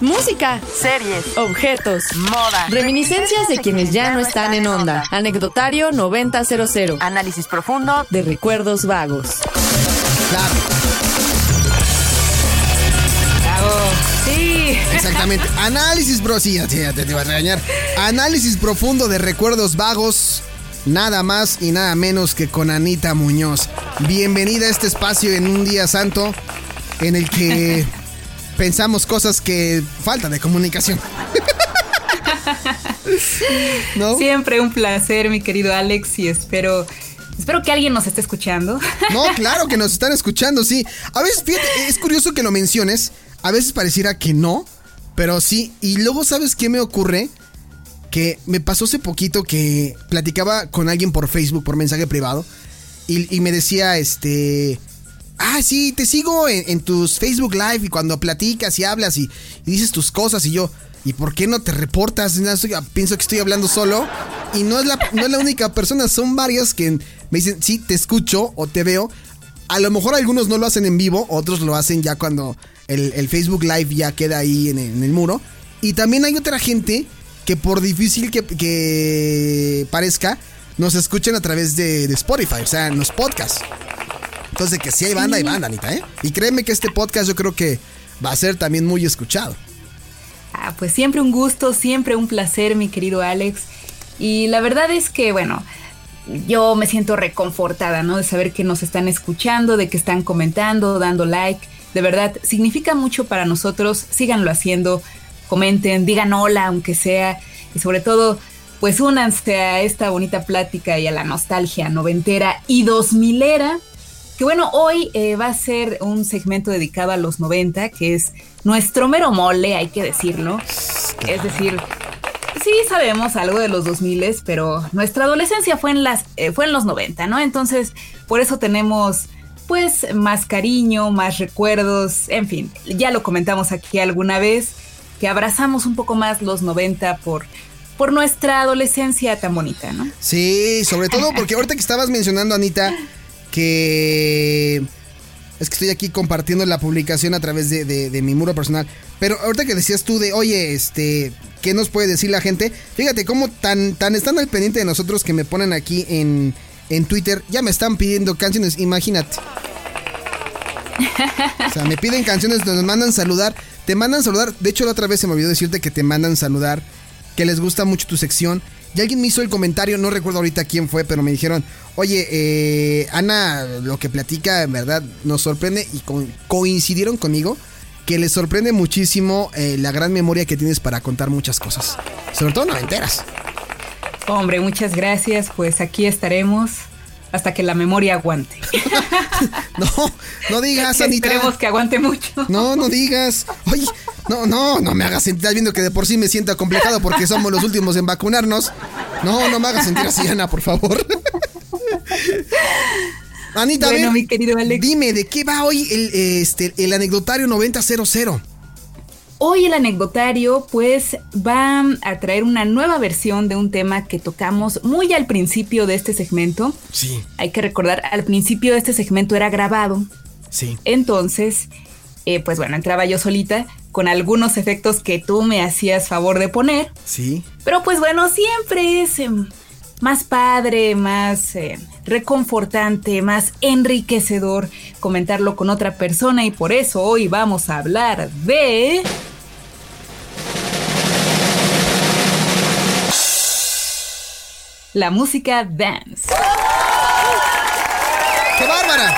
Música, series, objetos, moda, reminiscencias de quienes ya no están en onda. Anecdotario 9000. análisis profundo de recuerdos vagos. Claro. Sí. Exactamente. Análisis, bro. Sí, ya te, te iba a regañar. Análisis profundo de recuerdos vagos. Nada más y nada menos que con Anita Muñoz. Bienvenida a este espacio en un día santo en el que pensamos cosas que falta de comunicación. ¿No? Siempre un placer, mi querido Alex, y espero Espero que alguien nos esté escuchando. No, claro que nos están escuchando, sí. A veces, fíjate, es curioso que lo menciones. A veces pareciera que no, pero sí. Y luego, ¿sabes qué me ocurre? Que me pasó hace poquito que platicaba con alguien por Facebook, por mensaje privado. Y, me decía, este. Ah, sí, te sigo en, tus Facebook Live y cuando platicas y hablas y, dices tus cosas y yo. ¿Y por qué no te reportas? Pienso que estoy hablando solo. Y no es, la, no es la única persona, son varias que me dicen, sí, te escucho o te veo. A lo mejor algunos no lo hacen en vivo, otros lo hacen ya cuando el, Facebook Live ya queda ahí en el, muro. Y también hay otra gente que por difícil que, parezca, nos escuchan a través de, Spotify, o sea, en los podcasts. Entonces, que sí hay banda, hay banda, Anita, ¿eh? Y créeme que este podcast yo creo que va a ser también muy escuchado. Ah, pues siempre un gusto, siempre un placer, mi querido Alex. Y la verdad es que, bueno, yo me siento reconfortada, ¿no? De saber que nos están escuchando, de que están comentando, dando like. De verdad, significa mucho para nosotros. Síganlo haciendo, comenten, digan hola, aunque sea. Y sobre todo, pues únanse a esta bonita plática y a la nostalgia noventera y dos milera. Que bueno, hoy eh, va a ser un segmento dedicado a los 90, que es nuestro mero mole, hay que decirlo. Es decir, sí sabemos algo de los 2000, pero nuestra adolescencia fue en, las, eh, fue en los 90, ¿no? Entonces, por eso tenemos pues más cariño, más recuerdos, en fin, ya lo comentamos aquí alguna vez, que abrazamos un poco más los 90 por, por nuestra adolescencia tan bonita, ¿no? Sí, sobre todo porque ahorita que estabas mencionando, Anita, que es que estoy aquí compartiendo la publicación a través de, mi muro personal. Pero ahorita que decías tú de, oye, este, ¿qué nos puede decir la gente? Fíjate cómo tan, tan están al pendiente de nosotros que me ponen aquí en, en Twitter. Ya me están pidiendo canciones, imagínate. O sea, me piden canciones nos mandan saludar. Te mandan saludar. De hecho, la otra vez se me olvidó decirte que te mandan saludar. Que les gusta mucho tu sección. Y alguien me hizo el comentario, no recuerdo ahorita quién fue, pero me dijeron, oye, eh, Ana, lo que platica en verdad nos sorprende y coincidieron conmigo que les sorprende muchísimo eh, la gran memoria que tienes para contar muchas cosas. Sobre todo no enteras. Hombre, muchas gracias. Pues aquí estaremos hasta que la memoria aguante. no, no digas, Anita. Esperemos que aguante mucho. No, no digas. Oye, no, no, no me hagas sentir, estás viendo que de por sí me siento acomplejado porque somos los últimos en vacunarnos. No, no me hagas sentir así, Ana, por favor. Anita, bueno, mi querido Alex. dime, ¿de qué va hoy el, este, el anecdotario 9000? Hoy el anecdotario pues va a traer una nueva versión de un tema que tocamos muy al principio de este segmento. Sí. Hay que recordar, al principio de este segmento era grabado. Sí. Entonces, eh, pues bueno, entraba yo solita con algunos efectos que tú me hacías favor de poner. Sí. Pero pues bueno, siempre es em, más padre, más eh, reconfortante, más enriquecedor comentarlo con otra persona y por eso hoy vamos a hablar de... La música dance. ¡Qué bárbara!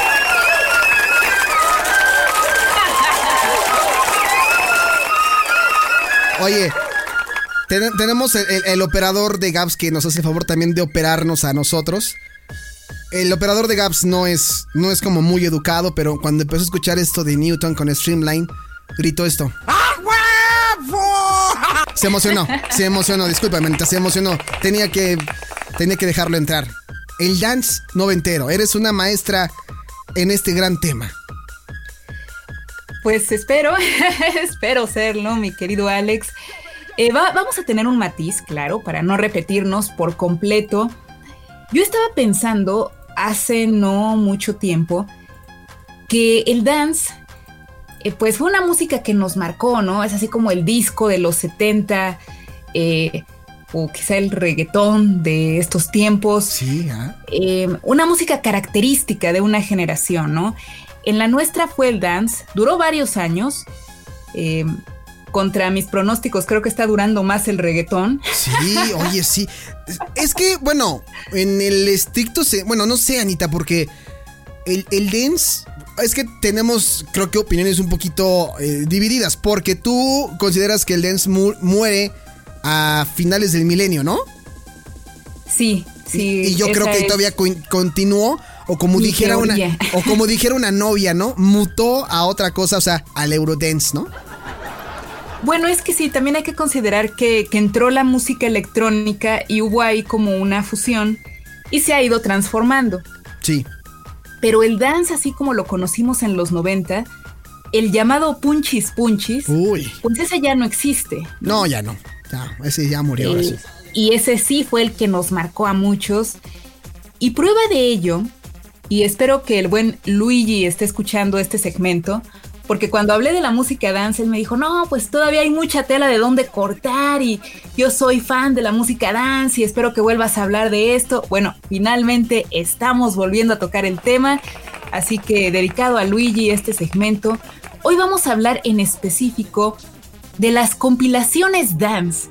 Oye, tenemos el, operador de Gaps que nos hace el favor también de operarnos a nosotros. El operador de Gaps no es, no es como muy educado, pero cuando empezó a escuchar esto de Newton con Streamline, gritó esto. Se emocionó, se emocionó, discúlpame, se emocionó. Tenía que, tenía que dejarlo entrar. El dance noventero, eres una maestra en este gran tema. Pues espero, espero serlo, mi querido Alex. Eh, vamos a tener un matiz, claro, para no repetirnos por completo. Yo estaba pensando hace no mucho tiempo que el dance eh, pues fue una música que nos marcó, ¿no? Es así como el disco de los 70, eh, o quizá el reggaetón de estos tiempos. Sí, eh, una música característica de una generación, ¿no? En la nuestra fue el dance, duró varios años. Contra mis pronósticos, creo que está durando más el reggaetón. Sí, oye, sí. Es que, bueno, en el estricto, bueno, no sé, Anita, porque el, el dance es que tenemos, creo que opiniones un poquito eh, divididas, porque tú consideras que el dance muere a finales del milenio, ¿no? Sí, sí. Y, yo creo que todavía continuó, o como dijera una, o como dijera una novia, ¿no? Mutó a otra cosa, o sea, al Eurodance, ¿no? Bueno, es que sí, también hay que considerar que, que entró la música electrónica y hubo ahí como una fusión y se ha ido transformando. Sí. Pero el dance, así como lo conocimos en los 90, el llamado punchis punchis, pues ese ya no existe. No, ya no. Ya, ese ya murió. y ese sí fue el que nos marcó a muchos. Y prueba de ello, y espero que el buen Luigi esté escuchando este segmento, porque cuando hablé de la música dance, él me dijo, no, pues todavía hay mucha tela de dónde cortar y yo soy fan de la música dance y espero que vuelvas a hablar de esto. Bueno, finalmente estamos volviendo a tocar el tema, así que dedicado a Luigi este segmento, hoy vamos a hablar en específico de las compilaciones dance.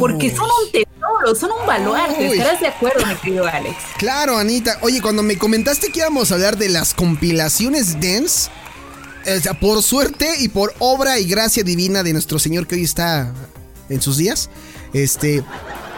Porque son un tesoro, son un baluarte. ¿Estarás de acuerdo, mi querido Alex? Claro, Anita. Oye, cuando me comentaste que íbamos a hablar de las compilaciones dance, por suerte y por obra y gracia divina de nuestro Señor que hoy está en sus días, este,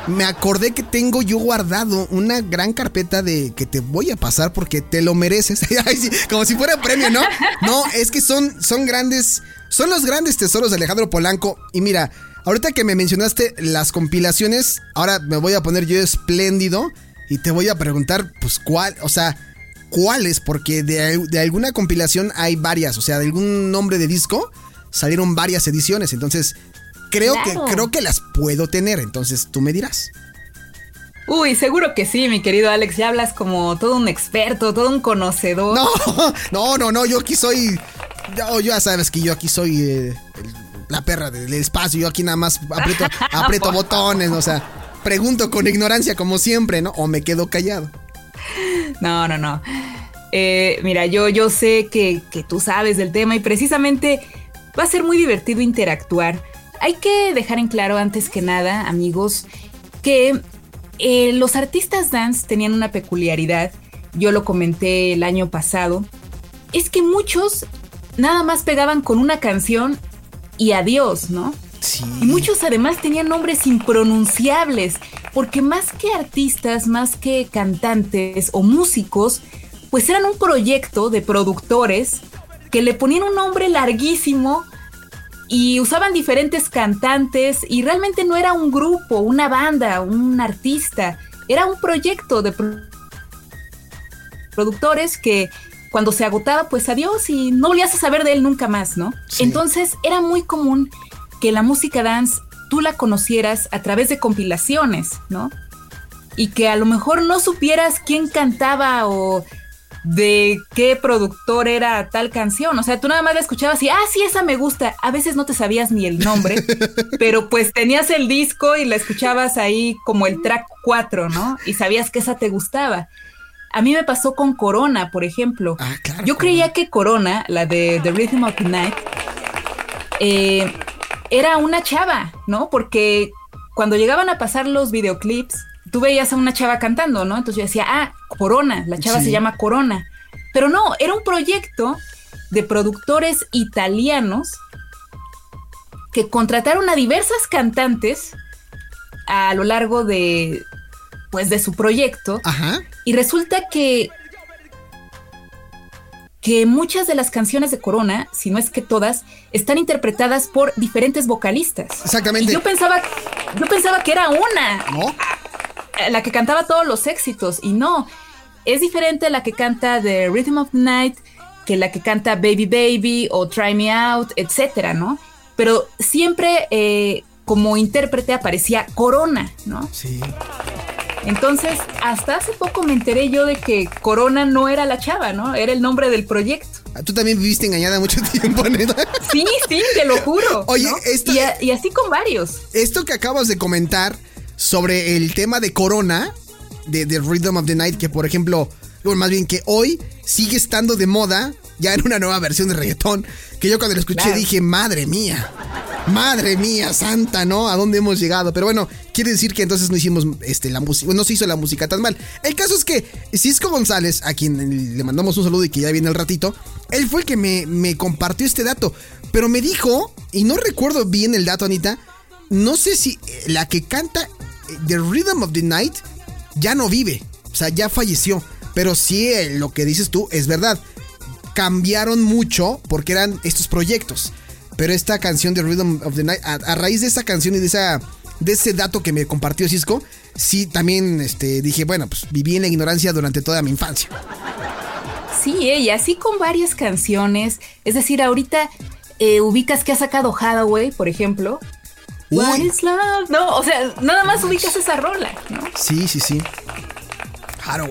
me acordé que tengo yo guardado una gran carpeta de que te voy a pasar porque te lo mereces. como si fuera premio, ¿no? No, es que son, son grandes, son los grandes tesoros de Alejandro Polanco. Y mira, ahorita que me mencionaste las compilaciones, ahora me voy a poner yo espléndido y te voy a preguntar, pues, cuál, o sea, cuáles, porque de, alguna compilación hay varias, o sea, de algún nombre de disco salieron varias ediciones, entonces creo que creo que las puedo tener, entonces tú me dirás. Uy, seguro que sí, mi querido Alex, ya hablas como todo un experto, todo un conocedor. No, no, no, no, yo aquí soy yo, ya sabes que yo aquí soy eh, la perra del espacio, yo aquí nada más aprieto, aprieto botones, o sea, pregunto con ignorancia como siempre, ¿no? O me quedo callado. No, no, no. Eh, mira, yo, yo sé que, tú sabes del tema y precisamente va a ser muy divertido interactuar. Hay que dejar en claro antes que nada, amigos, que eh, los artistas dance tenían una peculiaridad. Yo lo comenté el año pasado. Es que muchos nada más pegaban con una canción y adiós, ¿no? Y muchos además tenían nombres impronunciables, porque más que artistas, más que cantantes o músicos, pues eran un proyecto de productores que le ponían un nombre larguísimo y usaban diferentes cantantes y realmente no era un grupo, una banda, un artista, era un proyecto de productores que cuando se agotaba, pues adiós y no volvías a saber de él nunca más, ¿no? Entonces era muy común que la música dance tú la conocieras a través de compilaciones, ¿no? Y que a lo mejor no supieras quién cantaba o de qué productor era tal canción. O sea, tú nada más la escuchabas y, ah, sí, esa me gusta. A veces no te sabías ni el nombre, pero pues tenías el disco y la escuchabas ahí como el track 4, ¿no? Y sabías que esa te gustaba. A mí me pasó con Corona, por ejemplo. Ah, Yo creía que Corona, la de The Rhythm of the Night, eh, era una chava, ¿no? Porque cuando llegaban a pasar los videoclips, tú veías a una chava cantando, ¿no? Entonces yo decía, ah, Corona, la chava se llama Corona. Pero no, era un proyecto de productores italianos que contrataron a diversas cantantes a lo largo de pues de su proyecto Ajá. y resulta que que muchas de las canciones de Corona, si no es que todas, están interpretadas por diferentes vocalistas. Exactamente. yo pensaba, yo pensaba que era una. ¿No? La que cantaba todos los éxitos. Y no. Es diferente la que canta The Rhythm of the Night que la que canta Baby Baby o Try Me Out, etcétera, ¿no? Pero siempre eh, como intérprete aparecía Corona, ¿no? Sí. Entonces, hasta hace poco me enteré yo de que Corona no era la chava, ¿no? Era el nombre del proyecto. Tú también viviste engañada mucho tiempo, neta. Sí, sí, te lo juro. Oye, esto, y, y así con varios. Esto que acabas de comentar sobre el tema de Corona, de, de Rhythm of the Night, que por ejemplo, más bien que hoy sigue estando de moda, ya en una nueva versión de reggaetón, que yo cuando lo escuché dije, madre mía, madre mía, santa, ¿no? ¿A dónde hemos llegado? Pero bueno, quiere decir que entonces no hicimos este, la música, no se hizo la música tan mal. El caso es que Cisco González, a quien le mandamos un saludo y que ya viene el ratito, él fue el que me, me compartió este dato, pero me dijo, y no recuerdo bien el dato, Anita, no sé si eh, la que canta eh, The Rhythm of the Night ya no vive, o sea, ya falleció. Pero sí, eh, lo que dices tú es verdad. Cambiaron mucho porque eran estos proyectos. Pero esta canción de Rhythm of the Night, a, raíz de esa canción y de, esa, de ese dato que me compartió Cisco, sí también este, dije, bueno, pues viví en la ignorancia durante toda mi infancia. Sí, eh, y así con varias canciones. Es decir, ahorita eh, ubicas que ha sacado Hathaway, por ejemplo. What is love? No, o sea, nada más ubicas esa rola, ¿no? Sí, sí, sí.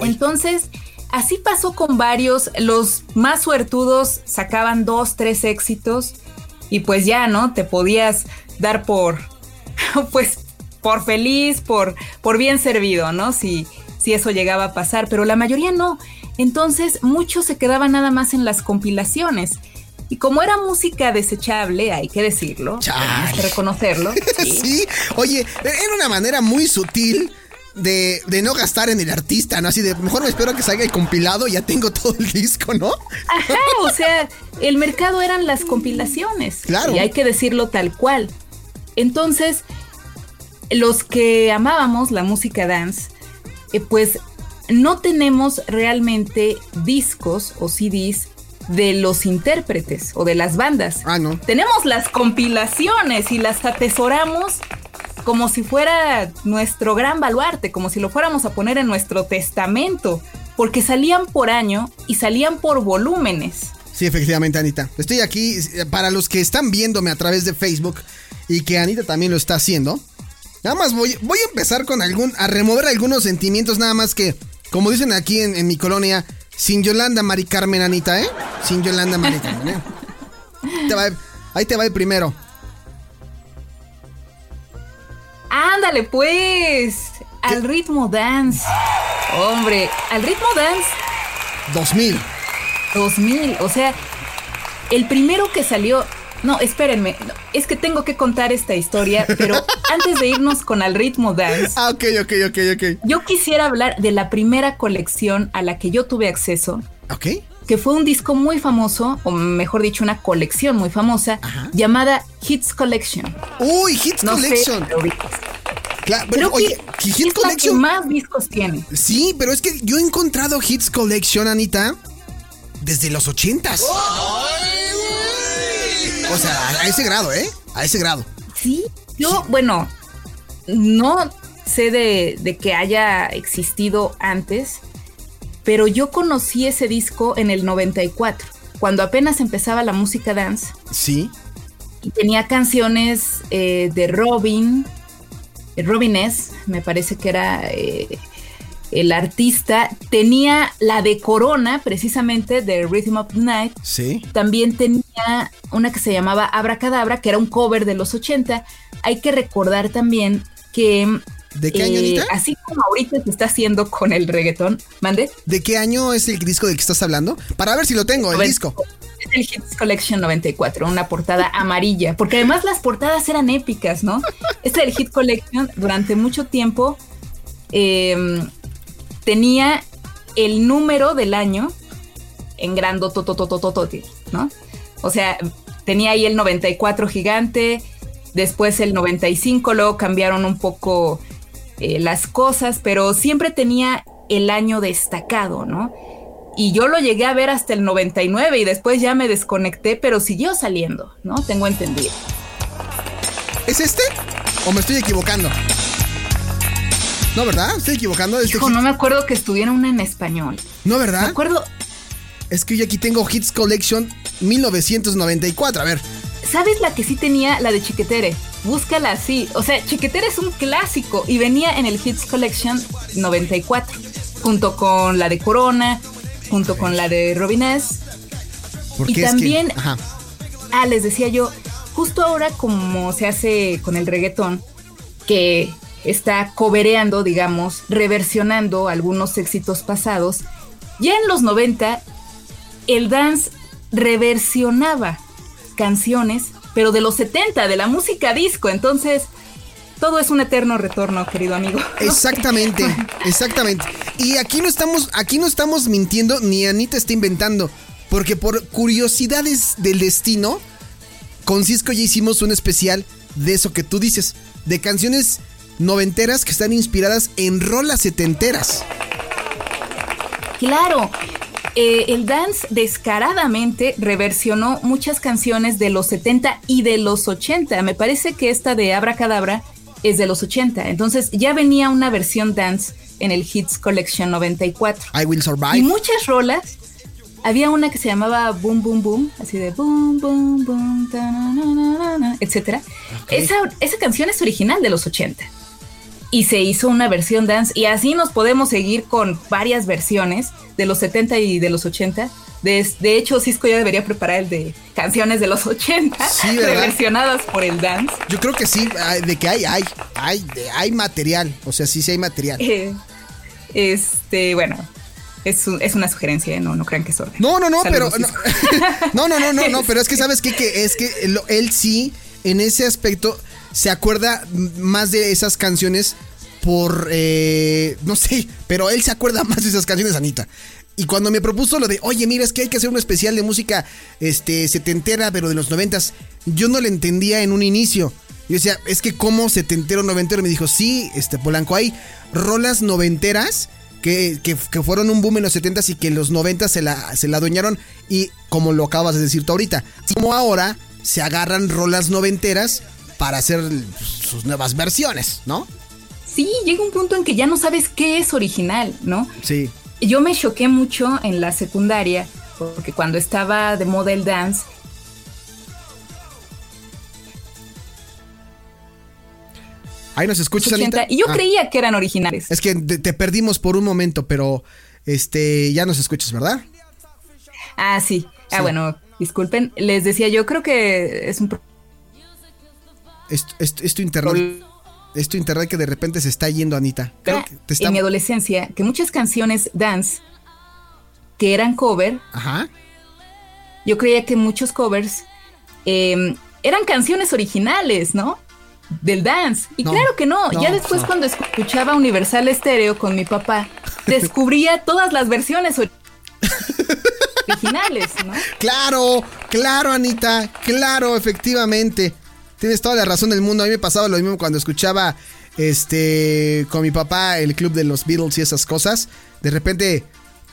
Entonces, así pasó con varios. Los más suertudos sacaban dos, tres éxitos y pues ya, ¿no? Te podías dar por, pues, por feliz, por, por bien servido, ¿no? Si, si eso llegaba a pasar, pero la mayoría no. Entonces, muchos se quedaban nada más en las compilaciones. Y como era música desechable, hay que decirlo, hay que reconocerlo. ¿sí? oye, era una manera muy sutil de, de, no gastar en el artista, ¿no? Así de, mejor me espero a que salga el compilado y ya tengo todo el disco, ¿no? Ajá, o sea, el mercado eran las compilaciones. Claro. Y hay que decirlo tal cual. Entonces, los que amábamos la música dance, eh, pues no tenemos realmente discos o CDs de los intérpretes o de las bandas. Ah, no. Tenemos las compilaciones y las atesoramos como si fuera nuestro gran baluarte, como si lo fuéramos a poner en nuestro testamento, porque salían por año y salían por volúmenes. Sí, efectivamente, Anita. Estoy aquí eh, para los que están viéndome a través de Facebook y que Anita también lo está haciendo. Nada más voy, a empezar con algún, a remover algunos sentimientos, nada más que, como dicen aquí en, mi colonia, sin Yolanda Mari Carmen, Anita, ¿eh? Sin Yolanda Mari Carmen, ¿eh? ahí te va el primero. Ándale, pues. Al ritmo dance. Hombre, al ritmo dance. 2000. 2000. O sea, el primero que salió. No, espérenme. Es que tengo que contar esta historia, pero antes de irnos con al ritmo dance. Ah, ok, ok, ok, ok. Yo quisiera hablar de la primera colección a la que yo tuve acceso. Ok que fue un disco muy famoso, o mejor dicho, una colección muy famosa, llamada Hits Collection. Uy, Hits Collection. claro, oye, Hits Collection. más discos tiene. Sí, pero es que yo he encontrado Hits Collection, Anita, desde los ochentas. o sea, a ese grado, ¿eh? A ese grado. Sí, yo, bueno, no sé de, de que haya existido antes pero yo conocí ese disco en el 94, cuando apenas empezaba la música dance. Sí. Y tenía canciones eh, de Robin, Robin S., me parece que era eh, el artista. Tenía la de Corona, precisamente, de Rhythm of the Night. Sí. También tenía una que se llamaba Abracadabra, que era un cover de los 80. Hay que recordar también que ¿De qué año, eh, Anita? Así como ahorita se está haciendo con el reggaetón. ¿Mande? ¿De qué año es el disco del que estás hablando? Para ver si lo tengo, el disco. Es el Hits Collection 94, una portada amarilla. Porque además las portadas eran épicas, ¿no? Este del Hit Collection durante mucho tiempo em, tenía el número del año en grando ¿no? O sea, tenía ahí el 94 gigante, después el 95, luego cambiaron un poco eh, las cosas, pero siempre tenía el año destacado, ¿no? Y yo lo llegué a ver hasta el 99 y después ya me desconecté, pero siguió saliendo, ¿no? Tengo entendido. ¿Es este? ¿O me estoy equivocando? No, ¿verdad? ¿Estoy equivocando? Este Hijo, no me acuerdo que estuviera una en español. No, ¿verdad? Me acuerdo. Es que yo aquí tengo Hits Collection 1994. A ver. ¿Sabes la que sí tenía? La de Chiquetere búscala así. O sea, Chiquetera es un clásico y venía en el Hits Collection 94, junto con la de Corona, junto con la de Robin S. y también, ah, les decía yo, justo ahora como se hace con el reggaetón, que está cobereando, digamos, reversionando algunos éxitos pasados, ya en los 90 el dance reversionaba canciones, pero de los 70, de la música disco, entonces todo es un eterno retorno, querido amigo. Exactamente, exactamente. Y aquí no estamos, aquí no estamos mintiendo, ni Anita está inventando. Porque por curiosidades del destino, con Cisco ya hicimos un especial de eso que tú dices, de canciones noventeras que están inspiradas en rolas setenteras. Claro, eh, el dance descaradamente reversionó muchas canciones de los 70 y de los 80. Me parece que esta de Abracadabra es de los 80. Entonces ya venía una versión dance en el Hits Collection 94. I Will Survive. Y muchas rolas había una que se llamaba Boom Boom Boom, así de Boom Boom Boom, etc. Esa, esa canción es original de los 80. Y se hizo una versión dance. Y así nos podemos seguir con varias versiones de los 70 y de los 80. De, de hecho, Cisco ya debería preparar el de canciones de los 80 reversionadas por el dance. Yo creo que sí, de que hay, hay, hay, hay material. O sea, sí, sí hay material. Eh, este, bueno, es, es, una sugerencia, ¿eh? no, no crean que es orden. No, no, no, pero. No, no, no, no, no, pero es que sabes qué? que es que él sí, en ese aspecto, se acuerda más de esas canciones por. Eh, no sé, pero él se acuerda más de esas canciones, Anita. Y cuando me propuso lo de, oye, mira, es que hay que hacer un especial de música este, setentera, pero de los noventas, yo no le entendía en un inicio. Yo decía, es que como setentero, noventero. Me dijo, sí, este Polanco, hay rolas noventeras que, fueron un boom en los 70 y que en los 90 se la, se la adueñaron y como lo acabas de decir tú ahorita, como ahora se agarran rolas noventeras para hacer sus nuevas versiones, ¿no? Sí, llega un punto en que ya no sabes qué es original, ¿no? Sí. Yo me choqué mucho en la secundaria porque cuando estaba de model dance Ahí nos escuchas, Anita. Y yo ah. creía que eran originales. Es que te, perdimos por un momento, pero este ya nos escuchas, ¿verdad? Ah, sí. Ah, bueno, disculpen. Les decía, yo creo que es un... Es, tu internet. Es tu internet que de repente se está yendo, Anita. Creo En mi adolescencia, que muchas canciones dance que eran cover. Ajá. Yo creía que muchos covers em, eran canciones originales, ¿no? del dance. Y claro que no, ya después cuando escuchaba Universal Estéreo con mi papá, descubría todas las versiones originales, ¿no? Claro, claro, Anita, claro, efectivamente. Tienes toda la razón del mundo. A mí me pasaba lo mismo cuando escuchaba este con mi papá el club de los Beatles y esas cosas. De repente,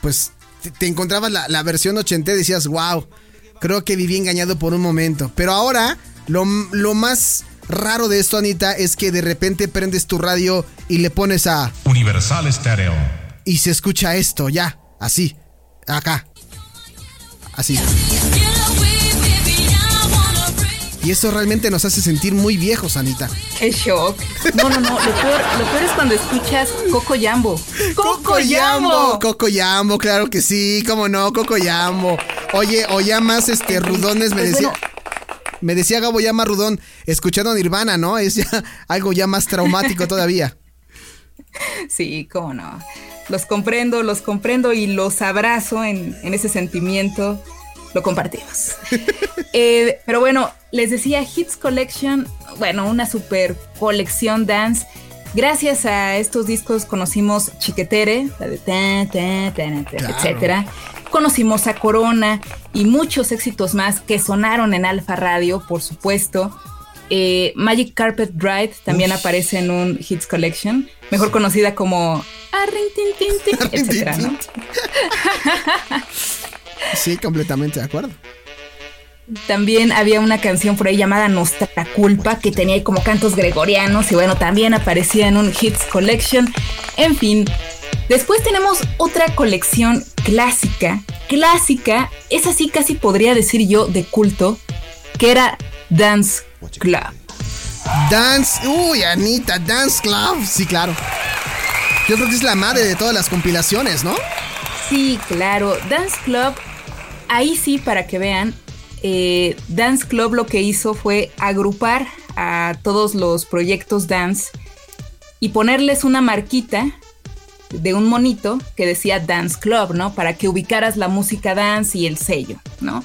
pues te, encontrabas la, la, versión 80 y decías, wow, creo que viví engañado por un momento. Pero ahora, lo, lo más raro de esto, Anita, es que de repente prendes tu radio y le pones a Universal Stereo. Y se escucha esto, ya, así, acá. Así. Y eso realmente nos hace sentir muy viejos, Anita. Qué shock. No, no, no. Lo peor, es cuando escuchas Coco Yambo. ¡Coco Yambo! Coco Yambo, claro que sí. ¿Cómo no? Coco Yambo. Oye, o ya más este rudones me pues decía. Me decía Gabo ya Rudón, escuchando Nirvana, ¿no? Es ya algo ya más traumático todavía. Sí, cómo no. Los comprendo, los comprendo y los abrazo en, ese sentimiento. Lo compartimos. Eh, pero bueno, les decía Hits Collection, bueno, una super colección dance. Gracias a estos discos conocimos Chiquetere, la de etcétera conocimos a Corona y muchos éxitos más que sonaron en Alfa Radio, por supuesto. Eh, Magic Carpet Ride también aparece en un Hits Collection, mejor conocida como etcétera, ¿no? sí, completamente de acuerdo. También había una canción por ahí llamada Nostra Culpa que tenía como cantos gregorianos y bueno, también aparecía en un Hits Collection. En fin, Después tenemos otra colección clásica, clásica, es así casi podría decir yo de culto, que era Dance Club. Dance, uy Anita, Dance Club, sí claro. Yo creo que es la madre de todas las compilaciones, ¿no? Sí, claro, Dance Club ahí sí, para que vean, eh, Dance Club lo que hizo fue agrupar a todos los proyectos dance y ponerles una marquita de un monito que decía Dance Club, ¿no? Para que ubicaras la música dance y el sello, ¿no?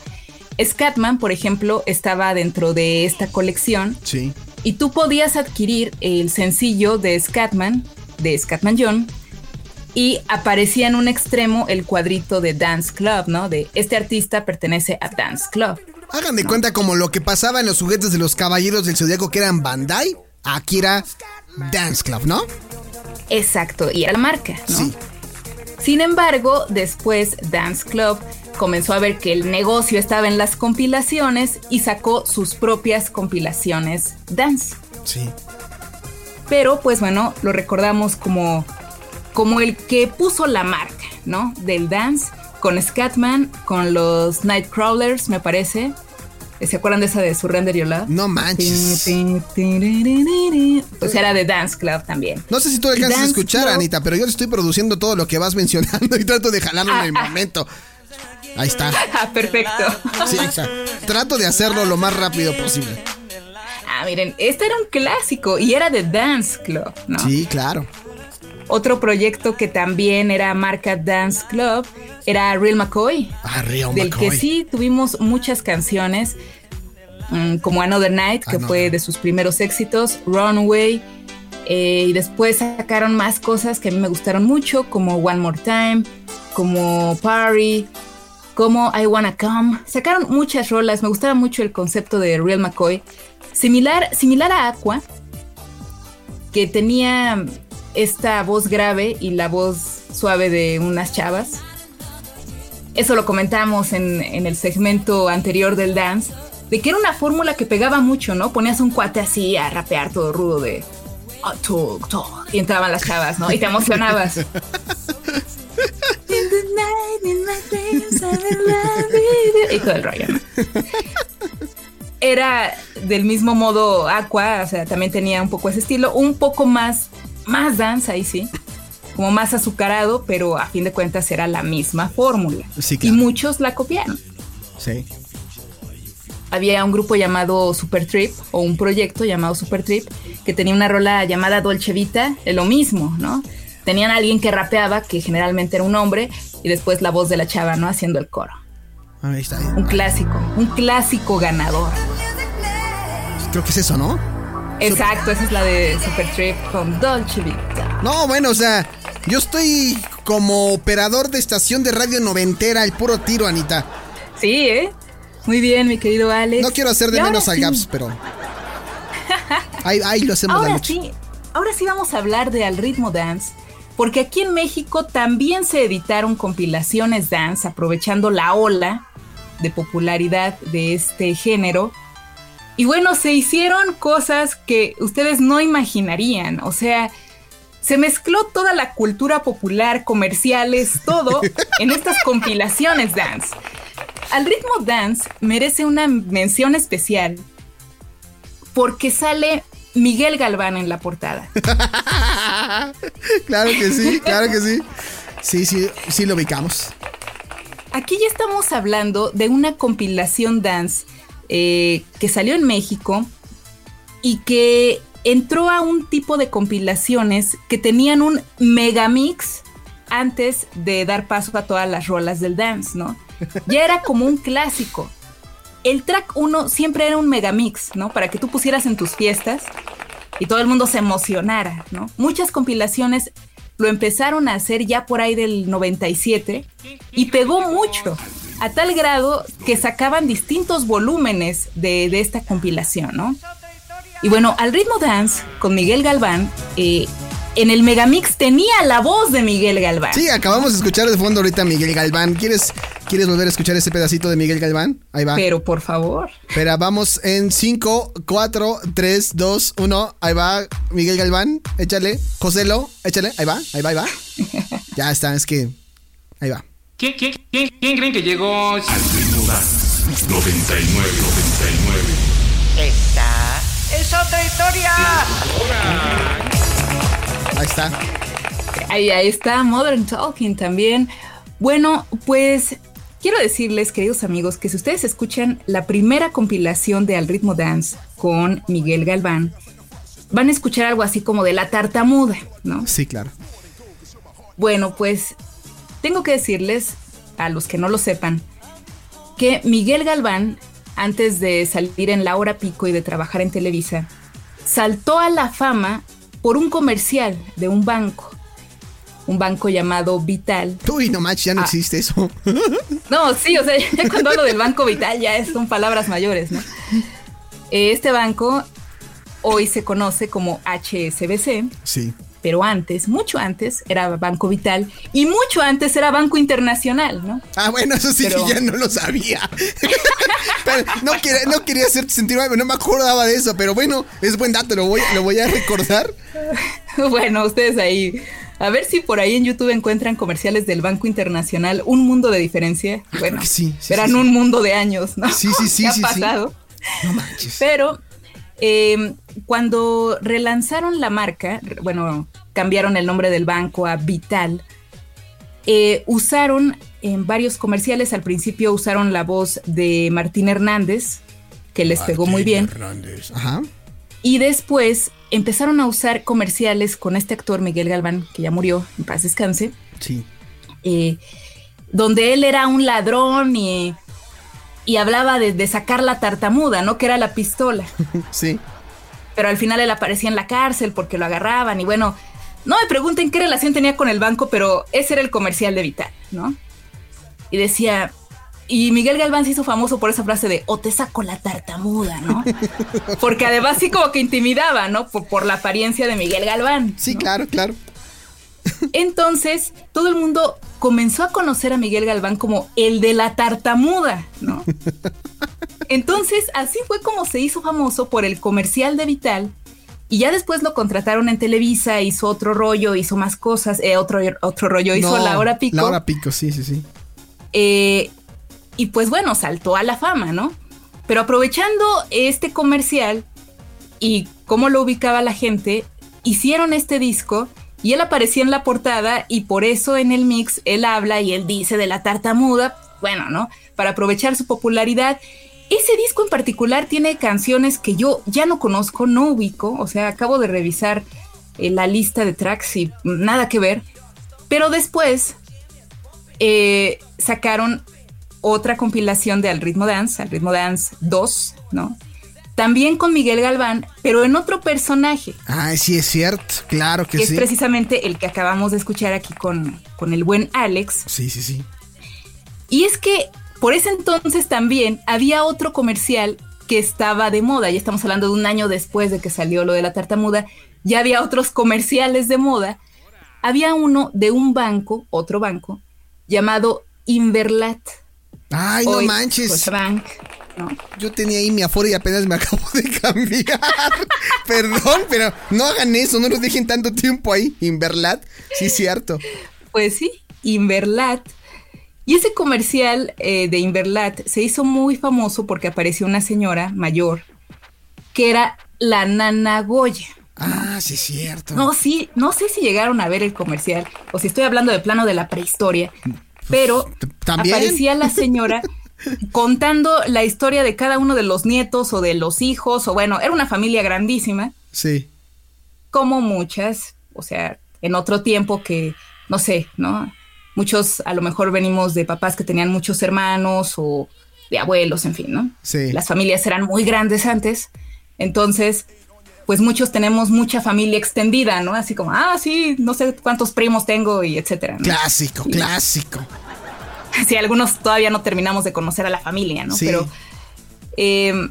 Scatman, por ejemplo, estaba dentro de esta colección. Sí. Y tú podías adquirir el sencillo de Scatman, de Scatman John, y aparecía en un extremo el cuadrito de Dance Club, ¿no? De este artista pertenece a Dance Club. Hagan de cuenta como lo que pasaba en los juguetes de los caballeros del zodiaco que eran Bandai, aquí era Dance Club, ¿no? Exacto, y era la marca, ¿no? Sí. Sin embargo, después Dance Club comenzó a ver que el negocio estaba en las compilaciones y sacó sus propias compilaciones dance. Sí. Pero pues bueno, lo recordamos como, como el que puso la marca, ¿no? Del dance con Scatman, con los Nightcrawlers, me parece. ¿Se acuerdan de esa de Surrender Your Love? No manches. Pues era de Dance Club también. No sé si tú alcanzas a escuchar, Club- Anita, pero yo estoy produciendo todo lo que vas mencionando y trato de jalarlo en el Ah, ah. momento. Ahí está. Ah, perfecto. Sí, exacto. Trato de hacerlo lo más rápido posible. Ah, miren, este era un clásico y era de Dance Club, ¿no? Sí, claro. Otro proyecto que también era marca Dance Club era Real McCoy, Ah, Real del McCoy. que sí tuvimos muchas canciones, mm, como Another Night, que Another. fue de sus primeros éxitos, Runway, eh, y después sacaron más cosas que a mí me gustaron mucho, como One More Time, como Party, como I Wanna Come. Sacaron muchas rolas, me gustaba mucho el concepto de Real McCoy, similar, similar a Aqua, que tenía esta voz grave y la voz suave de unas chavas. Eso lo comentamos en, en el segmento anterior del dance, de que era una fórmula que pegaba mucho, ¿no? Ponías un cuate así a rapear todo rudo de... "Ah, talk, talk", y entraban las chavas, ¿no? Y te emocionabas. Y todo el rollo, ¿no? Era del mismo modo Aqua, o sea, también tenía un poco ese estilo, un poco más, más dance, ahí sí, como más azucarado, pero a fin de cuentas era la misma fórmula. Sí, Y muchos la copiaron. Sí. Había un grupo llamado Super Trip, o un proyecto llamado Super Trip, que tenía una rola llamada Dolce Vita, lo mismo, ¿no? Tenían a alguien que rapeaba, que generalmente era un hombre, y después la voz de la chava, ¿no? Haciendo el coro. Ahí está. Un clásico, un clásico ganador. Creo que es eso, ¿no? Exacto, esa es la de Super Trip con Dolce Vita. No, bueno, o sea, yo estoy como operador de estación de radio noventera, el puro tiro, Anita. Sí, ¿eh? Muy bien, mi querido Alex. No quiero hacer de Y menos al sí, Gaps, pero. Ahí, ahí lo hacemos la Ahora noche. sí, ahora sí vamos a hablar de Al Ritmo Dance, porque aquí en México también se editaron compilaciones dance aprovechando la ola de popularidad de este género. Y bueno, se hicieron cosas que ustedes no imaginarían, o sea, se mezcló toda la cultura popular, comerciales, todo en estas compilaciones dance. Al ritmo dance merece una mención especial porque sale Miguel Galván en la portada. claro que sí, claro que sí. Sí, sí, sí lo ubicamos. Aquí ya estamos hablando de una compilación dance eh, que salió en México y que entró a un tipo de compilaciones que tenían un megamix antes de dar paso a todas las rolas del dance, ¿no? Ya era como un clásico. El track 1 siempre era un megamix, ¿no? Para que tú pusieras en tus fiestas y todo el mundo se emocionara, ¿no? Muchas compilaciones lo empezaron a hacer ya por ahí del 97 y pegó mucho, a tal grado que sacaban distintos volúmenes de, de esta compilación, ¿no? Y bueno, al ritmo dance con Miguel Galván, eh, en el Megamix tenía la voz de Miguel Galván. Sí, acabamos de escuchar de fondo ahorita a Miguel Galván. ¿Quieres, ¿Quieres volver a escuchar ese pedacito de Miguel Galván? Ahí va. Pero por favor. Espera, vamos en 5, 4, 3, 2, 1. Ahí va Miguel Galván. Échale. Joselo, échale. Ahí va, ahí va, ahí va. ya está, es que. Ahí va. ¿Quién, quién, quién, quién creen que llegó? Al ritmo dance 99, 99. Esta es otra historia. Ahí está. Ahí, ahí está, Modern Talking también. Bueno, pues quiero decirles, queridos amigos, que si ustedes escuchan la primera compilación de Al Ritmo Dance con Miguel Galván, van a escuchar algo así como de la tartamuda, ¿no? Sí, claro. Bueno, pues tengo que decirles, a los que no lo sepan, que Miguel Galván, antes de salir en la hora pico y de trabajar en Televisa, saltó a la fama por un comercial de un banco. Un banco llamado Vital. Uy, no manches, ya no Ah. existe eso. No, sí, o sea, ya cuando hablo del Banco Vital ya son palabras mayores, ¿no? Eh, Este banco hoy se conoce como HSBC, sí. Pero antes, mucho antes, era Banco Vital y mucho antes era Banco Internacional, ¿no? Ah, bueno, eso sí Pero- que ya no lo sabía. Pero no, quería, no quería hacerte sentir mal, no me acordaba de eso, pero bueno, es buen dato, lo voy, lo voy a recordar. Bueno, ustedes ahí, a ver si por ahí en YouTube encuentran comerciales del Banco Internacional, Un Mundo de Diferencia. Bueno, que sí, sí, eran sí, un mundo de años, ¿no? Sí, sí, sí, ¿Qué ha pasado? No manches. Pero eh, cuando relanzaron la marca, bueno, cambiaron el nombre del banco a Vital, eh, usaron en varios comerciales, al principio usaron la voz de Martín Hernández, que les pegó muy bien, Ajá. y después empezaron a usar comerciales con este actor Miguel Galván, que ya murió, en paz descanse, Sí. eh, donde él era un ladrón y, y hablaba de, de sacar la tartamuda, ¿no? Que era la pistola. Sí. pero al final él aparecía en la cárcel porque lo agarraban y bueno, no me pregunten qué relación tenía con el banco, pero ese era el comercial de Vital, ¿no? Y decía, y Miguel Galván se hizo famoso por esa frase de, o te saco la tartamuda, ¿no? Porque además sí como que intimidaba, ¿no? Por, por la apariencia de Miguel Galván. Sí, ¿no? claro, claro. Entonces, todo el mundo comenzó a conocer a Miguel Galván como el de la tartamuda, ¿no? Entonces, así fue como se hizo famoso por el comercial de Vital. Y ya después lo contrataron en Televisa, hizo otro rollo, hizo más cosas, eh, otro, otro rollo, hizo No, La Hora Pico. La hora pico, sí, sí, sí. Eh, y pues bueno, saltó a la fama, ¿no? Pero aprovechando este comercial y cómo lo ubicaba la gente, hicieron este disco y él aparecía en la portada y por eso en el mix él habla y él dice de la tartamuda, bueno, ¿no? Para aprovechar su popularidad. Ese disco en particular tiene canciones que yo ya no conozco, no ubico, o sea, acabo de revisar eh, la lista de tracks y nada que ver, pero después eh, sacaron otra compilación de Al Ritmo Dance, Al Ritmo Dance 2, ¿no? También con Miguel Galván, pero en otro personaje, Ah, sí, es cierto. Claro que que sí. es precisamente el que acabamos de escuchar aquí con, con el buen Alex. Sí, sí, sí. Y es que por ese entonces también había otro comercial que estaba de moda, ya estamos hablando de un año después de que salió lo de la tartamuda, ya había otros comerciales de moda. Había uno de un banco, otro banco, llamado Inverlat. Ay, no manches. ¿no? Yo tenía ahí mi aforo y apenas me acabo de cambiar. Perdón, pero no hagan eso, no nos dejen tanto tiempo ahí. Inverlat, sí, cierto. Pues sí, Inverlat. Y ese comercial eh, de Inverlat se hizo muy famoso porque apareció una señora mayor que era la Nana Goya. Ah, sí, es cierto. No, sí, no sé si llegaron a ver el comercial o si estoy hablando de plano de la prehistoria, pero t- ¿también? aparecía la señora contando la historia de cada uno de los nietos o de los hijos, o bueno, era una familia grandísima, Sí. como muchas, o sea, en otro tiempo que, no sé, ¿no? Muchos a lo mejor venimos de papás que tenían muchos hermanos o de abuelos, en fin, ¿no? Sí. Las familias eran muy grandes antes, entonces, pues muchos tenemos mucha familia extendida, ¿no? Así como, ah, sí, no sé cuántos primos tengo y etcétera. ¿no? Clásico, clásico. Sí, algunos todavía no terminamos de conocer a la familia, ¿no? Sí. Pero eh,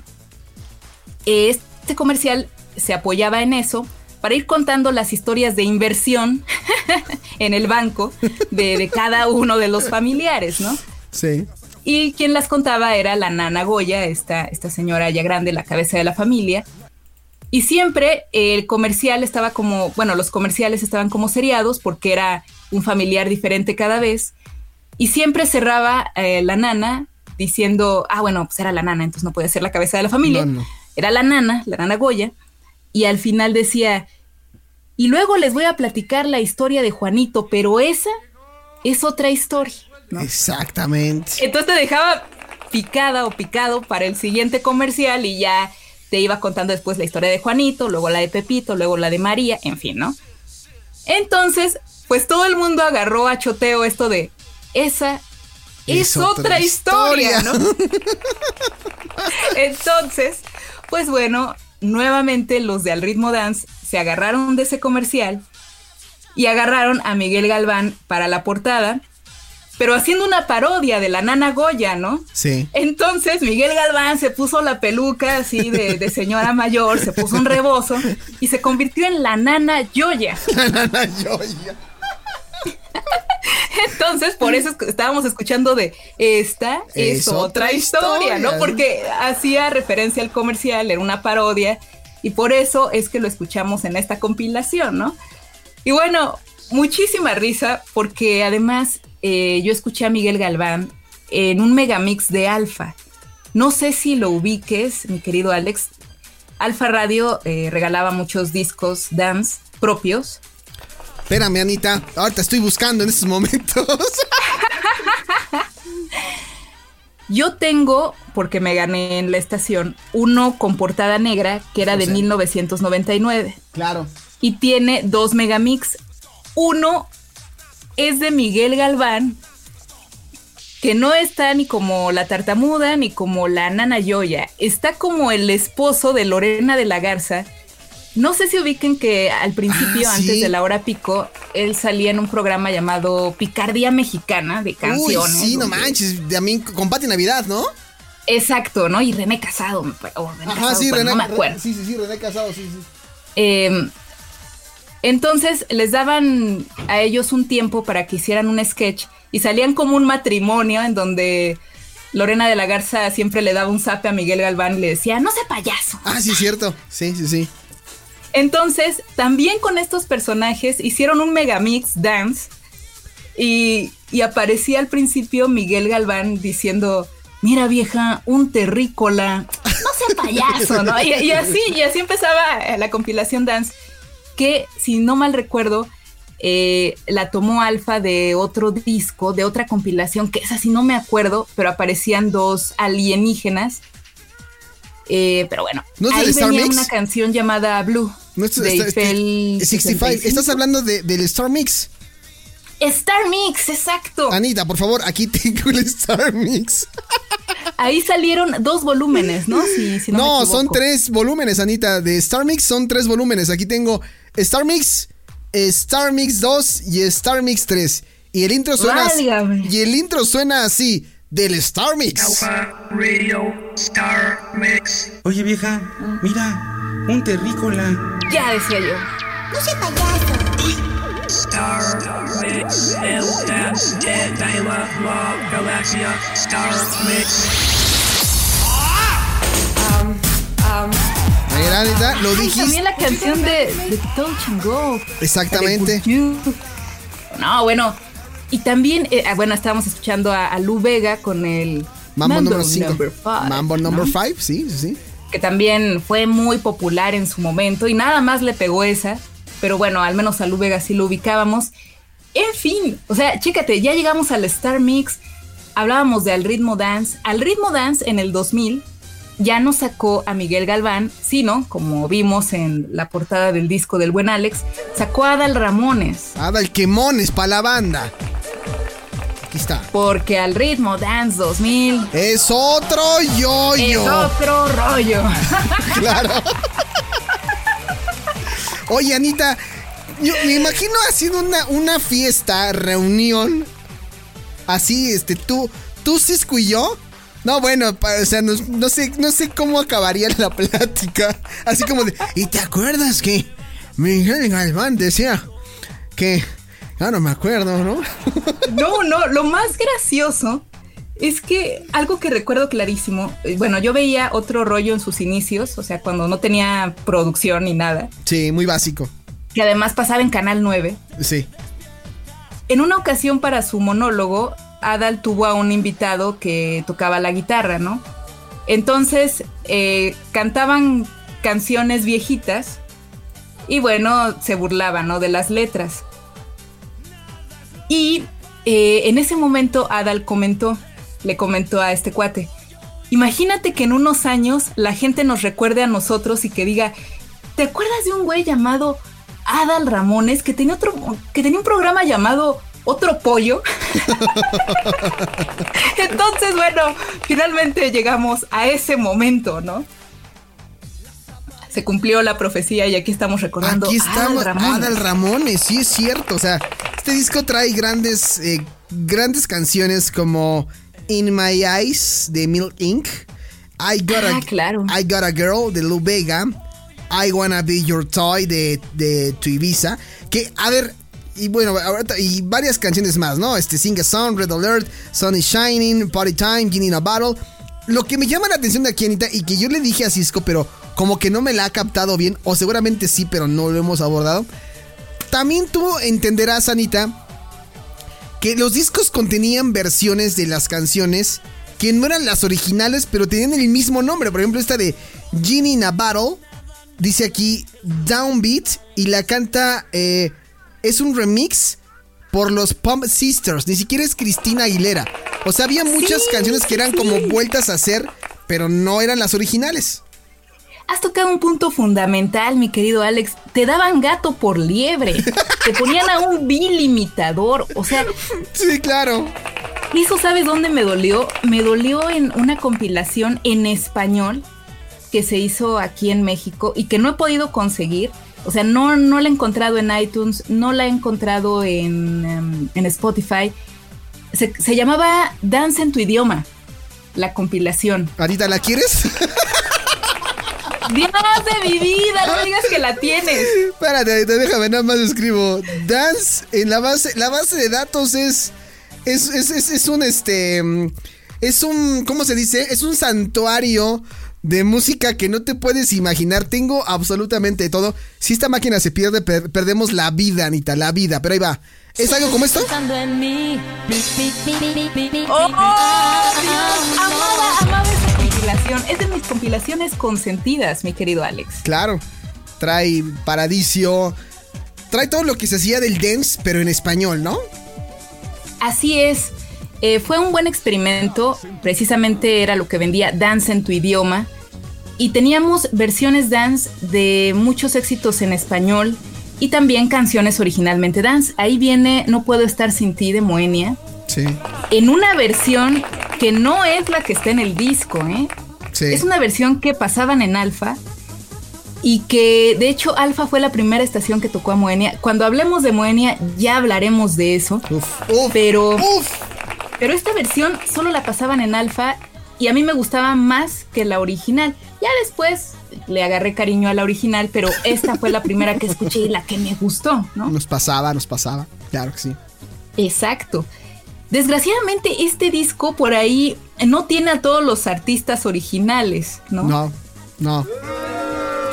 este comercial se apoyaba en eso para ir contando las historias de inversión en el banco de, de cada uno de los familiares, ¿no? Sí. Y quien las contaba era la nana Goya, esta, esta señora ya grande, la cabeza de la familia. Y siempre el comercial estaba como, bueno, los comerciales estaban como seriados porque era un familiar diferente cada vez. Y siempre cerraba eh, la nana diciendo, ah, bueno, pues era la nana, entonces no podía ser la cabeza de la familia. No, no. Era la nana, la nana Goya. Y al final decía, y luego les voy a platicar la historia de Juanito, pero esa es otra historia. ¿no? Exactamente. Entonces te dejaba picada o picado para el siguiente comercial y ya te iba contando después la historia de Juanito, luego la de Pepito, luego la de María, en fin, ¿no? Entonces, pues todo el mundo agarró a choteo esto de esa es, otra, historia, ¿no? Entonces, pues bueno, nuevamente los de Al Ritmo Dance se agarraron de ese comercial y agarraron a Miguel Galván para la portada, pero haciendo una parodia de la nana Goya, ¿no? Sí. Entonces Miguel Galván se puso la peluca así de, de señora mayor, se puso un rebozo y se convirtió en la nana Yoya. La nana Yoya. Entonces, por eso estábamos escuchando de esta es, Es otra otra historia, ¿no? Porque hacía referencia al comercial, era una parodia, y por eso es que lo escuchamos en esta compilación, ¿no? Y bueno, muchísima risa, porque además eh, yo escuché a Miguel Galván en un megamix de Alfa. No sé si lo ubiques, mi querido Alex. Alfa Radio eh, regalaba muchos discos dance propios. Espérame, Anita. Ahorita estoy buscando en estos momentos. Yo tengo, porque me gané en la estación, uno con portada negra que era de sea. 1999 claro. y tiene dos megamix. Uno es de Miguel Galván, que no está ni como la tartamuda ni como la nana Yoya, está como el esposo de Lorena de la Garza. No sé si ubiquen que al principio, Ah, antes sí. de la hora pico, él salía en un programa llamado Picardía Mexicana de Uy, canciones. sí, no manches. De a mí con Pati Navidad, ¿no? Exacto, ¿no? Y René Casado, o René Ajá, Casado, sí, René. no me acuerdo. Sí, sí, sí, René Casado, sí, sí. Eh, entonces les daban a ellos un tiempo para que hicieran un sketch y salían como un matrimonio en donde Lorena de la Garza siempre le daba un zape a Miguel Galván y le decía, no sé payaso. Ah, sí, cierto. Sí, sí, sí. Entonces, también con estos personajes hicieron un megamix dance y, aparecía al principio Miguel Galván diciendo, mira vieja, un terrícola, no sea payaso, ¿no? Y, y así, y así empezaba eh, la compilación dance, que si no mal recuerdo, eh, la tomó Alfa de otro disco, de otra compilación, que esa sí no me acuerdo, pero aparecían dos alienígenas. Eh, pero bueno, ¿No es ahí Star venía Mix? una canción llamada Blue. No, esto- de está- este- Eiffel 65. 65. Estás hablando de- del Star Mix. Star Mix, exacto. Anita, por favor, aquí tengo el Star Mix. Ahí salieron dos volúmenes, ¿no? Si, si no, son tres volúmenes, Anita. De Star Mix son tres volúmenes. Aquí tengo Star Mix, Star Mix 2 y Star Mix 3. Y el intro suena así, y el intro suena así del Star Mix. Alpha Radio Star Mix. Oye vieja, mira, un terrícola. Ya decía yo. Star Mix. El Dance de la la Galaxia. Star Mix. A ver, Anita, lo Ay, dijiste. también la canción de, de Touch and Go. Exactamente. No, bueno. Y también, eh, ah, bueno, estábamos escuchando a, a Lu Vega con el Mambo número 5. Number Five, Mambo number 5, sí, sí, sí. que también fue muy popular en su momento y nada más le pegó esa, pero bueno, al menos a Lu Vega sí lo ubicábamos. En fin, o sea, chécate, ya llegamos al Star Mix, hablábamos de Al Ritmo Dance. Al Ritmo Dance en el 2000 ya no sacó a Miguel Galván, sino, como vimos en la portada del disco del buen Alex, sacó a Adal Ramones. Adal Quemones para la banda. Aquí está. Porque al Ritmo Dance 2000 Es otro es yoyo. otro rollo. Claro. Oye, Anita, yo me imagino haciendo una, una fiesta, reunión. Así, este, tú, tú, Cisco y yo. No, bueno, o sea, no, no sé, no sé cómo acabaría la plática. Así como de, ¿y te acuerdas que Miguel Galván decía que, ya no me acuerdo, ¿no? No, no, lo más gracioso es que algo que recuerdo clarísimo, eh, bueno, yo veía otro rollo en sus inicios, o sea, cuando no tenía producción ni nada, Sí, muy básico. que además pasaba en Canal 9. Sí. En una ocasión para su monólogo, Adal tuvo a un invitado que tocaba la guitarra, ¿no? Entonces, eh, cantaban canciones viejitas y bueno, se burlaban, ¿no? De las letras. Y eh, en ese momento Adal comentó, le comentó a este cuate, imagínate que en unos años la gente nos recuerde a nosotros y que diga, ¿te acuerdas de un güey llamado Adal Ramones que tenía otro, que tenía un programa llamado Otro Pollo? Entonces, bueno, finalmente llegamos a ese momento, ¿no? Se cumplió la profecía y aquí estamos recordando Aquí estamos, Adal Ramones. Adal Ramones, sí es cierto. O sea, este disco trae grandes, eh, grandes canciones como In My Eyes de Milk Inc. I Got a, Ah, claro. I Got a Girl de Lou Vega. I Wanna Be Your Toy de, de Tu Ibiza. Que, a ver, y bueno, ahorita, y varias canciones más, ¿no? Este Sing a Song, Red Alert, Sun is Shining, Party Time, in a Battle. Lo que me llama la atención de aquí, Anita, y que yo le dije a Cisco, pero como que no me la ha captado bien, o seguramente sí, pero no lo hemos abordado. También tú entenderás, Anita, que los discos contenían versiones de las canciones que no eran las originales, pero tenían el mismo nombre. Por ejemplo, esta de Ginny in a Battle, dice aquí Downbeat, y la canta, eh, es un remix por los Pump Sisters, ni siquiera es Cristina Aguilera. O sea, había muchas Sí, canciones que eran sí. como vueltas a hacer, pero no eran las originales. Has tocado un punto fundamental, mi querido Alex. Te daban gato por liebre. Te ponían a un vil imitador. O sea, Sí, claro. ¿eso sabes dónde me dolió? Me dolió en una compilación en español que se hizo aquí en México y que no he podido conseguir. O sea, no, no la he encontrado en iTunes, no la he encontrado en, em, en Spotify. Se, se llamaba Dance en tu idioma, la compilación. Anita, ¿la quieres? Dios de mi vida, no digas que la tienes. Espérate, te déjame, nada más escribo. Dance en la base, la base de datos es, es, es, es, es un este, es un, ¿cómo se dice? Es un santuario de música que no te puedes imaginar. Tengo absolutamente todo. Si esta máquina se pierde, per- perdemos la vida, Anita, la vida. Pero ahí va. ¿Es algo como esto? ¡Oh, Dios! Compilaciones consentidas, mi querido Alex. Claro. Trae Paradiso. Trae todo lo que se hacía del dance, pero en español, ¿no? Así es. Eh, fue un buen experimento. Precisamente era lo que vendía Dance en tu idioma. Y teníamos versiones dance de muchos éxitos en español y también canciones originalmente dance. Ahí viene No puedo estar sin ti de Moenia. Sí. En una versión que no es la que está en el disco, ¿eh? Sí. Es una versión que pasaban en Alfa y que de hecho Alfa fue la primera estación que tocó a Moenia. Cuando hablemos de Moenia ya hablaremos de eso. Uf, uf, Pero, uf. pero esta versión solo la pasaban en Alfa y a mí me gustaba más que la original. Ya después le agarré cariño a la original, pero esta fue la primera que escuché y la que me gustó, ¿no? Nos pasaba, nos pasaba. Claro que sí. Exacto. Desgraciadamente este disco por ahí no tiene a todos los artistas originales, ¿no? No, no.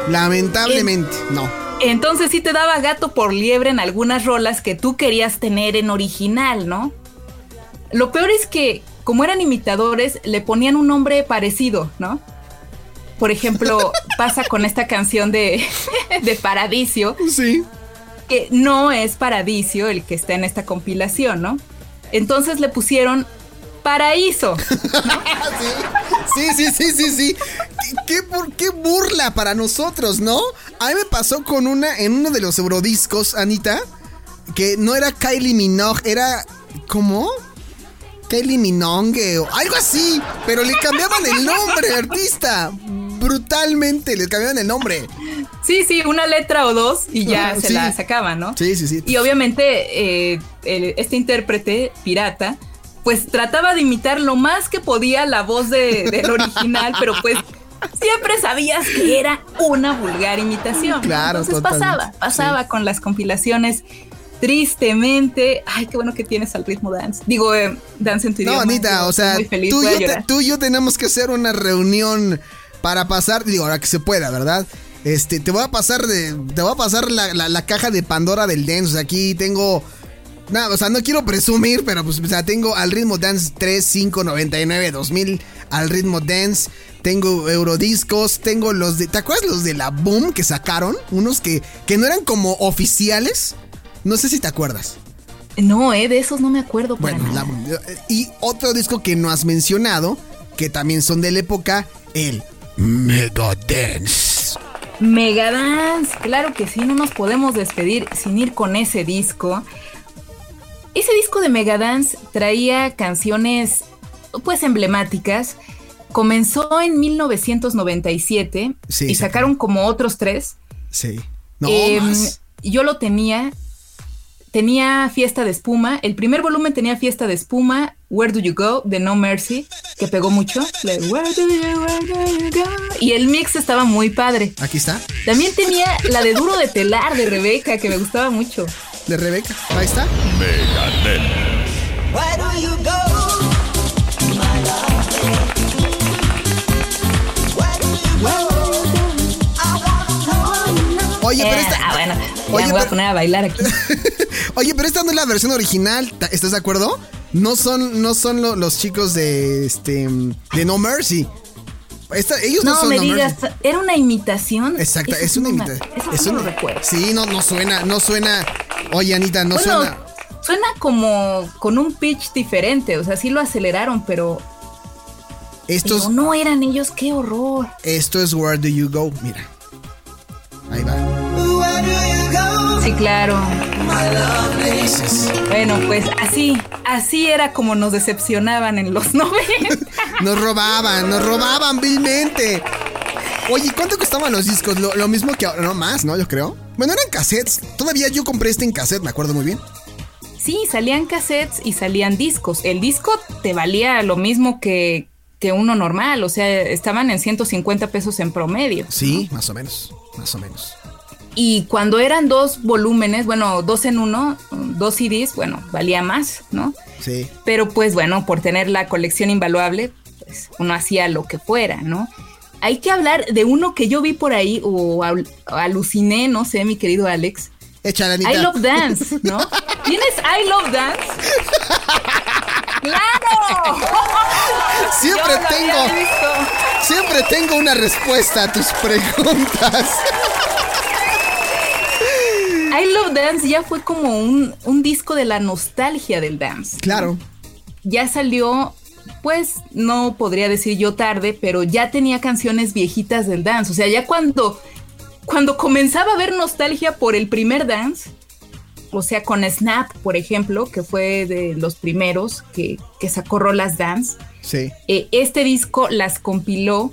Lamentablemente, no. Entonces sí te daba gato por liebre en algunas rolas que tú querías tener en original, ¿no? Lo peor es que, como eran imitadores, le ponían un nombre parecido, ¿no? Por ejemplo, pasa con esta canción de, de Paradiso, Sí. que no es Paradiso el que está en esta compilación, ¿no? Entonces le pusieron Paraíso. Sí, sí, sí, sí, sí. ¿Qué, bur- qué burla para nosotros, ¿no? A mí me pasó con una, en uno de los eurodiscos, Anita, que no era Kylie Minogue, era. ¿Cómo? Kylie Minogue o algo así, pero le cambiaban el nombre, artista. Brutalmente le cambiaban el nombre. Sí, sí, una letra o dos y ya se sí. la sacaban, ¿no? Sí, sí, sí. Y obviamente eh, el- este intérprete, pirata, pues trataba de imitar lo más que podía la voz de- del original, pero pues siempre sabías que era una vulgar imitación. Claro, Entonces totalmente. pasaba, pasaba con las compilaciones. Tristemente, ay, qué bueno que tienes al ritmo dance. Digo, eh, dance en tu No, idioma. Anita, o sea, feliz, tú, y yo te- tú y yo tenemos que hacer una reunión para pasar, digo, ahora que se pueda, ¿verdad? Este, te voy a pasar de, te voy a pasar la, la- la caja de Pandora del dance. O sea, aquí tengo, nada, o sea, no quiero presumir, pero pues, o sea, tengo al ritmo dance 3, 5, 99, 2000, al ritmo dance. Tengo eurodiscos, tengo los de, ¿te acuerdas los de la Boom que sacaron? Unos que, que no eran como oficiales. No sé si te acuerdas. No, eh, de esos no me acuerdo. para Bueno, nada. la- y otro disco que no has mencionado, que también son de la época, el Megadance. Megadance, claro que sí, no nos podemos despedir sin ir con ese disco. Ese disco de Megadance traía canciones pues emblemáticas. Comenzó en 1997 Sí, y sí. sacaron como otros tres. Sí. No Em, más. yo lo tenía. Tenía Fiesta de Espuma. El primer volumen tenía Fiesta de Espuma. Where Do You Go? de No Mercy, que pegó mucho. La de, Where do you, where do you go? Y el mix estaba muy padre. Aquí está, También tenía la de Duro de Telar de Rebeca, que me gustaba mucho. De Rebeca. Ahí está. Oye, pero Eh, esta, ah, bueno, ya Oye, me voy a poner a bailar aquí. oye, pero esta no es la versión original. ¿ta- ¿Estás de acuerdo? No son, no son lo- los chicos de este de No Mercy. Esta- ellos no, No, son me No digas, Mercy. era una imitación. Exacto, es una imitación. Eso Es no recuerdo. Sí, no, no suena, no suena. Oye, Anita, no bueno, suena. suena como con un pitch diferente, o sea, sí lo aceleraron, pero, Esto es, pero no eran ellos, qué horror. esto es Where Do You Go. Mira. Ahí va. Sí, claro. Bueno, pues así, así era como nos decepcionaban en los 90. Nos robaban, nos robaban vilmente. Oye, ¿cuánto costaban los discos? Lo, lo mismo que ahora, no más, ¿no? Yo creo. Bueno, eran cassettes. Todavía yo compré este en cassette, me acuerdo muy bien. Sí, salían cassettes y salían discos. El disco te valía lo mismo que, que uno normal, o sea, estaban en 150 pesos en promedio. Sí, más o menos. Más o menos. Y cuando eran dos volúmenes, bueno, dos en uno, dos CDs, bueno, valía más, ¿no? Sí. Pero pues bueno, por tener la colección invaluable, pues uno hacía lo que fuera, ¿no? Hay que hablar de uno que yo vi por ahí o al- aluciné, no sé, mi querido Alex. Échale. I Love Dance, ¿no? ¿Tienes I Love Dance? ¡Claro! Siempre tengo, siempre tengo una respuesta a tus preguntas. I Love Dance ya fue como un, un disco de la nostalgia del dance. Claro. Ya salió, pues no podría decir yo tarde, pero ya tenía canciones viejitas del dance. O sea, ya cuando, cuando comenzaba a haber nostalgia por el primer dance, o sea, con Snap, por ejemplo, que fue de los primeros que, que sacó Rolas Dance, Sí. eh, este disco las compiló.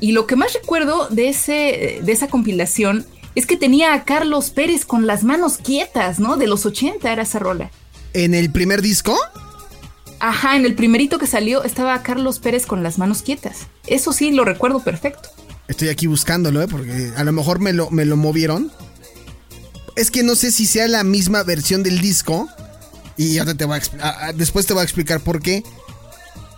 Y lo que más recuerdo de, ese, de esa compilación es que tenía a Carlos Pérez con las manos quietas, ¿no? De los 80 era esa rola. En el primer disco, Ajá, en el primerito que salió estaba Carlos Pérez con las manos quietas. Eso sí, lo recuerdo perfecto. estoy aquí buscándolo, ¿eh? Porque a lo mejor me lo, me lo movieron. Es que no sé si sea la misma versión del disco. Y ahora te voy a después te voy a explicar por qué.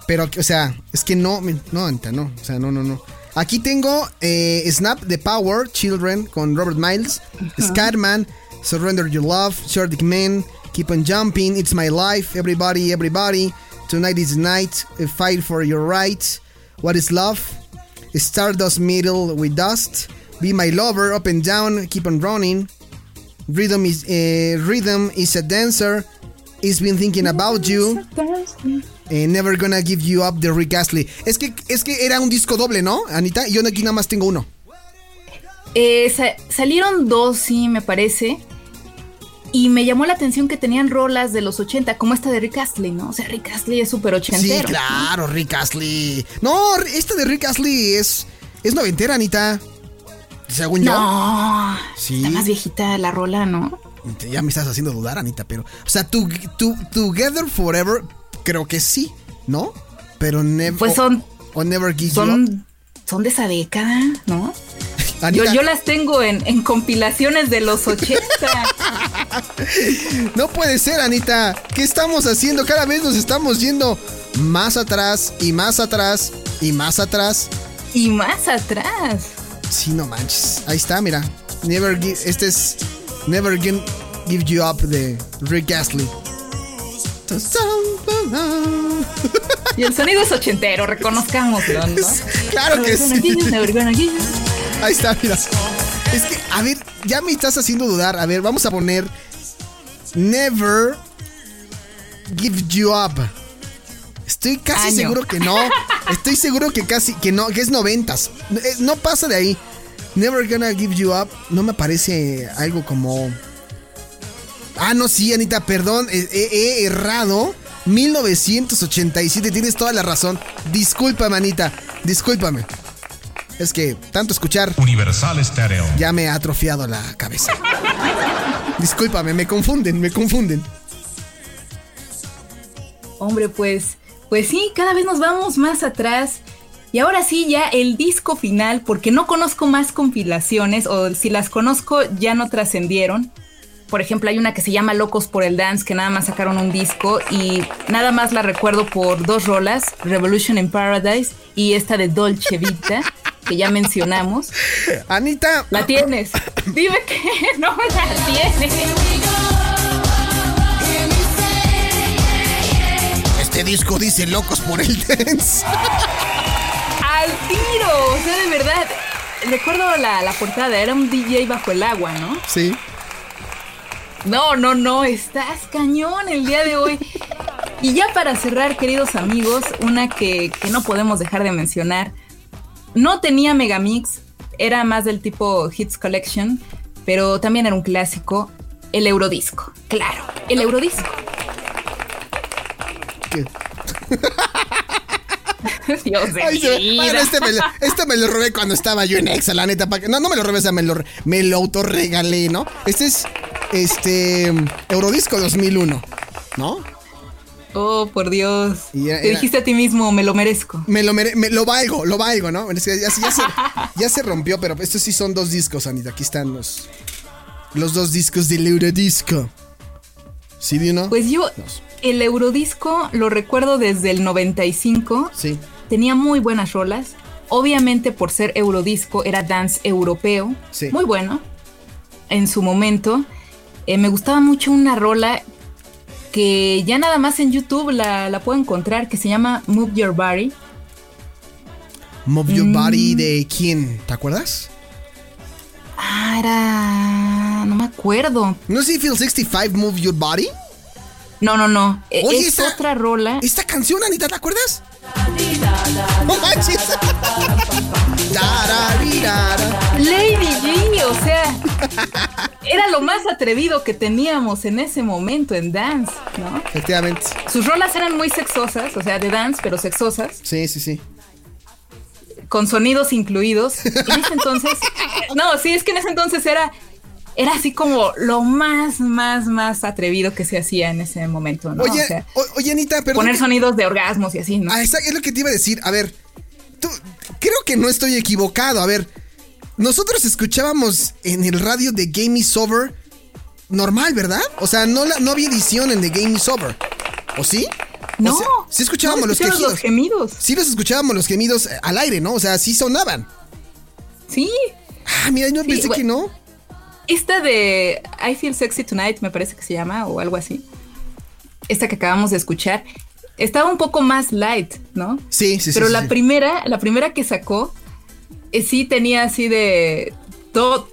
Pero, o sea, es que no, no, Anita, no. O sea, no, no, no. Aquí tengo eh, Snap the Power, Children, con Robert Miles, Scatman, Surrender Your Love, Shardic Man, Keep on Jumping, It's My Life, Everybody, Everybody, Tonight is the Night, Fight for Your Rights, What is Love, Stardust Middle with Dust, Be My Lover, Up and Down, Keep on Running, Rhythm is, eh, Rhythm is a Dancer, It's Been Thinking About You, eh, Never Gonna Give You Up de Rick Astley. Es que, es que era un disco doble, ¿no, Anita? Yo aquí nada más tengo uno. Eh, sa- salieron dos, sí, me parece. Y me llamó la atención que tenían rolas de los 80, como esta de Rick Astley, ¿no? O sea, Rick Astley es súper Sí, ochentero. claro, Rick Astley. No, esta de Rick Astley es, es noventera, Anita. Según yo. No, Sí. está más viejita la rola, ¿no? Ya me estás haciendo dudar, Anita, pero. O sea, tu, tu- Together Forever, creo que sí, ¿no? Pero Never. Pues son, O, o Never Give You Up. son, son de esa década, ¿no? Yo, yo las tengo en, en compilaciones de los 80. No puede ser, Anita. ¿Qué estamos haciendo? Cada vez nos estamos yendo más atrás y más atrás y más atrás. y más atrás. Sí, no manches. Ahí está, mira. Never give, este es Never Give, give You Up de Rick Astley. Y el sonido es ochentero, reconozcámoslo, ¿no? Claro que sí. Ahí está, mira. Es que, a ver, ya me estás haciendo dudar. A ver, vamos a poner Never Give You Up. Estoy casi Año. seguro que no. Estoy seguro que casi que no, que es noventas. Eh, No pasa de ahí. Never Gonna Give You Up. No me parece algo como. Ah, no, sí, Anita, perdón. He, he- he errado. 1987, tienes toda la razón. Discúlpame, Anita. Discúlpame. Es que tanto escuchar Universal Stereo. ya me ha atrofiado la cabeza. Discúlpame, me confunden, me confunden. Hombre, pues, pues sí, cada vez nos vamos más atrás. Y ahora sí, ya el disco final, porque no conozco más compilaciones, o si las conozco, ya no trascendieron. Por ejemplo, hay una que se llama Locos por el Dance, que nada más sacaron un disco y nada más la recuerdo por dos rolas, Revolution in Paradise y esta de Dolce Vita, que ya mencionamos. Anita, La tienes. Dime que no la tienes. este disco dice locos por el dance. Al tiro, o sea, de verdad. Recuerdo la, la portada, era un DJ bajo el agua, ¿no? Sí. No, no, no, estás cañón el día de hoy. Y ya para cerrar, queridos amigos, una que, que no podemos dejar de mencionar. No tenía Megamix, era más del tipo Hits Collection, pero también era un clásico, el Eurodisco. Claro, el Eurodisco. ¿Qué? Dios de Ay, mi se- bueno, vida. este, me lo, este me lo robé cuando estaba yo en Exa, la neta. pa' que- no, no me lo robé, o sea, me lo, me lo autorregalé, ¿no? Este es este Eurodisco 2001, ¿no? Oh, por Dios. Y era- Te dijiste a ti mismo, me lo merezco. Me lo, mere- me lo valgo, lo valgo, ¿no? Ya, ya se, ya se rompió, pero estos sí son dos discos, Anita. Aquí están los, los dos discos del Eurodisco. ¿Sí, de uno? Pues yo, el Eurodisco lo recuerdo desde el 95. Sí. Tenía muy buenas rolas. Obviamente por ser Eurodisco era dance europeo. Sí. Muy bueno. En su momento. Eh, me gustaba mucho una rola que ya nada más en YouTube la, la puedo encontrar que se llama Move Your Body. Move Your Mm. Body de quién, ¿te acuerdas? Ah, era... No me acuerdo. ¿No es Feel 65 Move Your Body? No, no, no. Eh, Oye, es esta- otra rola. Esta canción, Anita, ¿te acuerdas? No manches. Lady G, o sea, era lo más atrevido que teníamos en ese momento en dance, ¿no? Efectivamente. Sus rolas eran muy sexosas, o sea, de dance, pero sexosas, Sí, sí, sí. con sonidos incluidos. En ese entonces, no, sí, es que en ese entonces era, era así como lo más, más, más atrevido que se hacía en ese momento, ¿no? Oye, o sea, o- oye, Anita, perdón. poner sonidos de orgasmos y así, ¿no? Ah, es lo que te iba a decir. A ver, tú, creo que no estoy equivocado. A ver, nosotros escuchábamos en el radio de Game is Over normal, ¿verdad? O sea, no, la- no había edición en The Game is Over. ¿O sí? O no, sea, sí escuchábamos no, los quejidos. los gemidos. Sí los escuchábamos los gemidos eh, al aire, ¿no? O sea, sí sonaban. Sí, Ah, mira, yo Sí, pensé bueno. que no. Esta de I Feel Sexy Tonight, me parece que se llama, o algo así. Esta que acabamos de escuchar, estaba un poco más light, ¿no? Sí, sí, sí. Pero sí, la sí. primera, la primera que sacó, eh, sí tenía así de todo.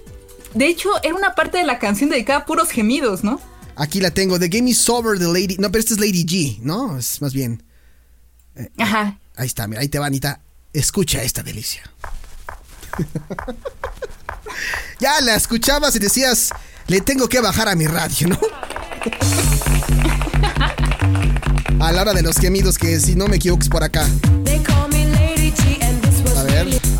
De hecho, era una parte de la canción dedicada a puros gemidos, ¿no? Aquí la tengo. The Game is Over de Lady. No, pero esta es Lady G, ¿no? Es más bien. Ajá. Ahí está, mira, ahí te va, Anita. Escucha esta delicia. ya la escuchabas y decías, le tengo que bajar a mi radio, ¿no? a la hora de los gemidos, que si no me equivoco es por acá. A ver.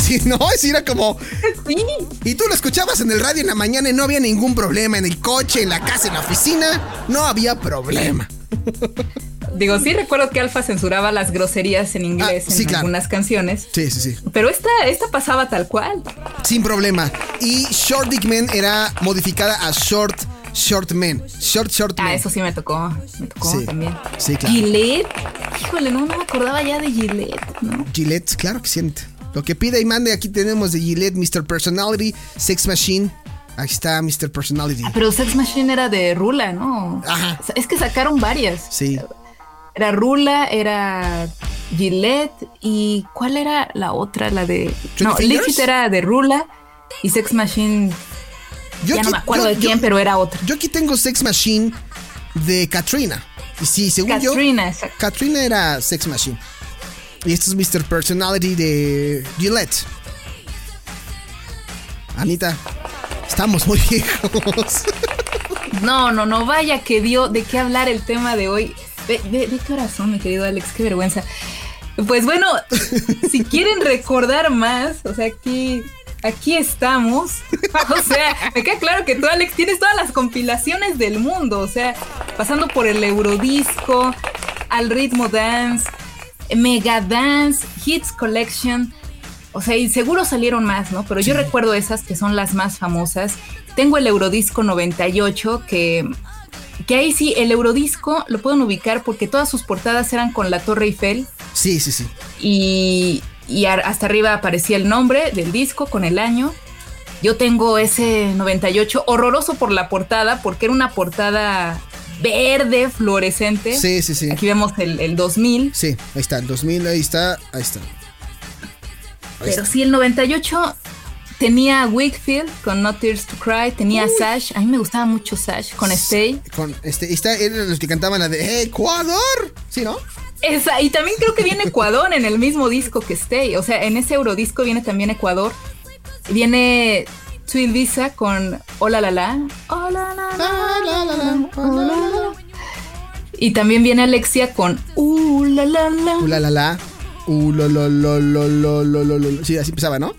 Sí, no, sí era como. Sí. Y tú lo escuchabas en el radio en la mañana y no había ningún problema. En el coche, en la casa, en la oficina, no había problema. Digo, sí recuerdo que Alfa censuraba las groserías en inglés Ah, sí, en claro. algunas canciones. Sí, sí, sí. Pero esta, esta pasaba tal cual. Sin problema. Y Short Dick Man era modificada a Short Short Man. Short Short Man. Ah, eso sí me tocó. Me tocó Sí. también. Sí, claro. Gillette. Híjole, no, no me acordaba ya de Gillette, ¿no? Gillette, claro que siente. Lo que pide y mande, aquí tenemos de Gillette, Mr. Personality, Sex Machine. Ahí está Mr. Personality. Pero Sex Machine era de Rula, ¿no? Ajá. Es que sacaron varias. Sí. Era Rula, era Gillette y ¿cuál era la otra? La de... No, Fingers? Liquid era de Rula y Sex Machine... Yo ya no me acuerdo yo- de quién, yo- pero era otra. Yo aquí tengo Sex Machine de Katrina. Y sí, según yo, Katrina, exacto. Katrina era Sex Machine. Y este es Mr. Personality de Gillette. Anita, estamos muy viejos. No, no, no, vaya que dio de qué hablar el tema de hoy. De, de, de corazón, mi querido Alex, qué vergüenza. Pues bueno, si quieren recordar más, o sea, aquí, aquí estamos. O sea, me queda claro que tú, Alex, tienes todas las compilaciones del mundo. O sea, pasando por el Eurodisco, al ritmo dance, Mega Dance, Hits Collection. O sea, y seguro salieron más, ¿no? Pero yo recuerdo esas que son las más famosas. Tengo el Eurodisco 98, que, que ahí sí, el Eurodisco lo pueden ubicar porque todas sus portadas eran con la Torre Eiffel Sí, sí, sí. y, y hasta arriba aparecía el nombre del disco con el año. Yo tengo ese 98, horroroso por la portada, porque era una portada verde, fluorescente. Sí, sí, sí. Aquí vemos el, el 2000. Sí, ahí está, el 2000, ahí está, ahí está. Ahí Pero está. sí, el 98 tenía Wakefield con No Tears to Cry, tenía Sash, a mí me gustaba mucho Sash con Stay. Con este, está, eran los que cantaban la de Ecuador. Sí, ¿no? Esa, y también creo que viene Ecuador en el mismo disco que Stay, o sea, en ese Eurodisco viene también Ecuador. Viene Sweet Visa con Hola la la. Hola la la. hola, la, la. Y también viene Alexia con Uh la la la. Uh, la, la, la. Uh, lo, lo, lo, lo, lo, lo, lo, lo. Sí, así empezaba, ¿no?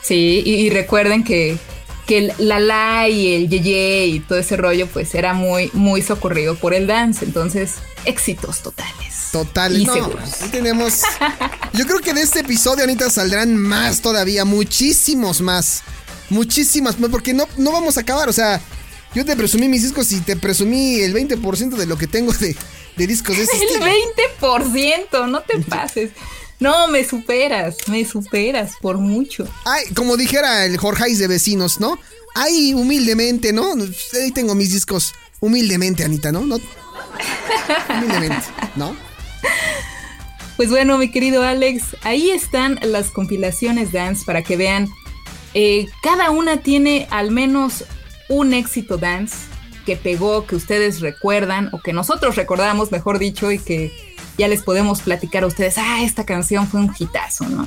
Sí, y, y recuerden que, que el la la y el ye ye y todo ese rollo, pues era muy, muy socorrido por el dance. Entonces, éxitos totales. Total. Y no, seguros. tenemos. Yo creo que de este episodio, Anita, saldrán más todavía, muchísimos más. Muchísimas más, porque no, no vamos a acabar. O sea, yo te presumí mis discos y te presumí el 20% de lo que tengo de, de discos de ese El estilo. 20%, no te pases. No, me superas, me superas por mucho. Ay, como dijera el Jorge de vecinos, ¿no? Ay, humildemente, ¿no? Ahí tengo mis discos. Humildemente, Anita, ¿no? no humildemente, ¿no? Pues bueno, mi querido Alex, ahí están las compilaciones dance para que vean. Eh, cada una tiene al menos un éxito dance que pegó, que ustedes recuerdan, o que nosotros recordamos, mejor dicho, y que ya les podemos platicar a ustedes, ah, esta canción fue un hitazo, ¿no?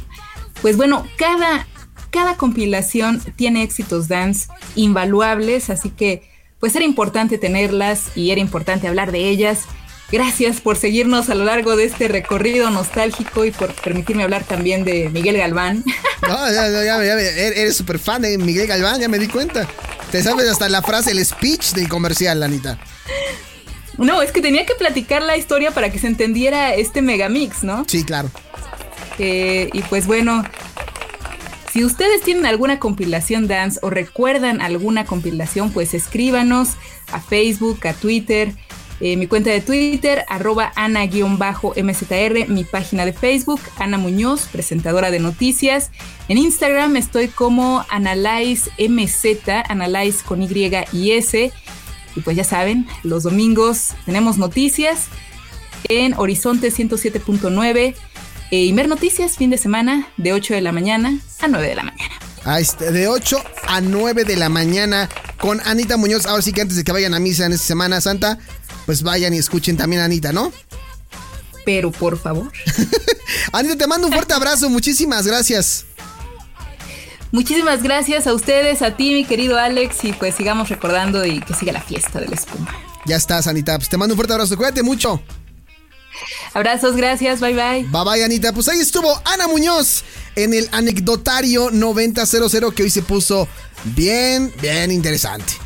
Pues bueno, cada, cada compilación tiene éxitos dance invaluables, así que pues era importante tenerlas y era importante hablar de ellas. Gracias por seguirnos a lo largo de este recorrido nostálgico y por permitirme hablar también de Miguel Galván. No, ya, ya, ya, ya, eres súper fan de Miguel Galván, ya me di cuenta. Te sabes hasta la frase, el speech del comercial, Anita. No, es que tenía que platicar la historia para que se entendiera este megamix, ¿no? Sí, claro. Eh, y pues bueno, si ustedes tienen alguna compilación dance o recuerdan alguna compilación, pues escríbanos a Facebook, a Twitter. Eh, mi cuenta de Twitter, arroba Ana-MZR, mi página de Facebook, Ana Muñoz, presentadora de noticias. En Instagram estoy como Analyze MZ, Analyze con Y y S. Y pues ya saben, los domingos tenemos noticias en Horizonte 107.9 e Imer Noticias, fin de semana, de 8 de la mañana a 9 de la mañana. Está, de 8 a 9 de la mañana con Anita Muñoz. Ahora sí que antes de que vayan a misa en esta Semana Santa, pues vayan y escuchen también a Anita, ¿no? Pero por favor. Anita, te mando un fuerte abrazo, muchísimas gracias. Muchísimas gracias a ustedes, a ti, mi querido Alex, y pues sigamos recordando y que siga la fiesta de la espuma. Ya estás, Anita. Pues te mando un fuerte abrazo. Cuídate mucho. Abrazos, gracias, bye bye. Bye bye, Anita. Pues ahí estuvo Ana Muñoz en el anecdotario 9000 que hoy se puso bien, bien interesante.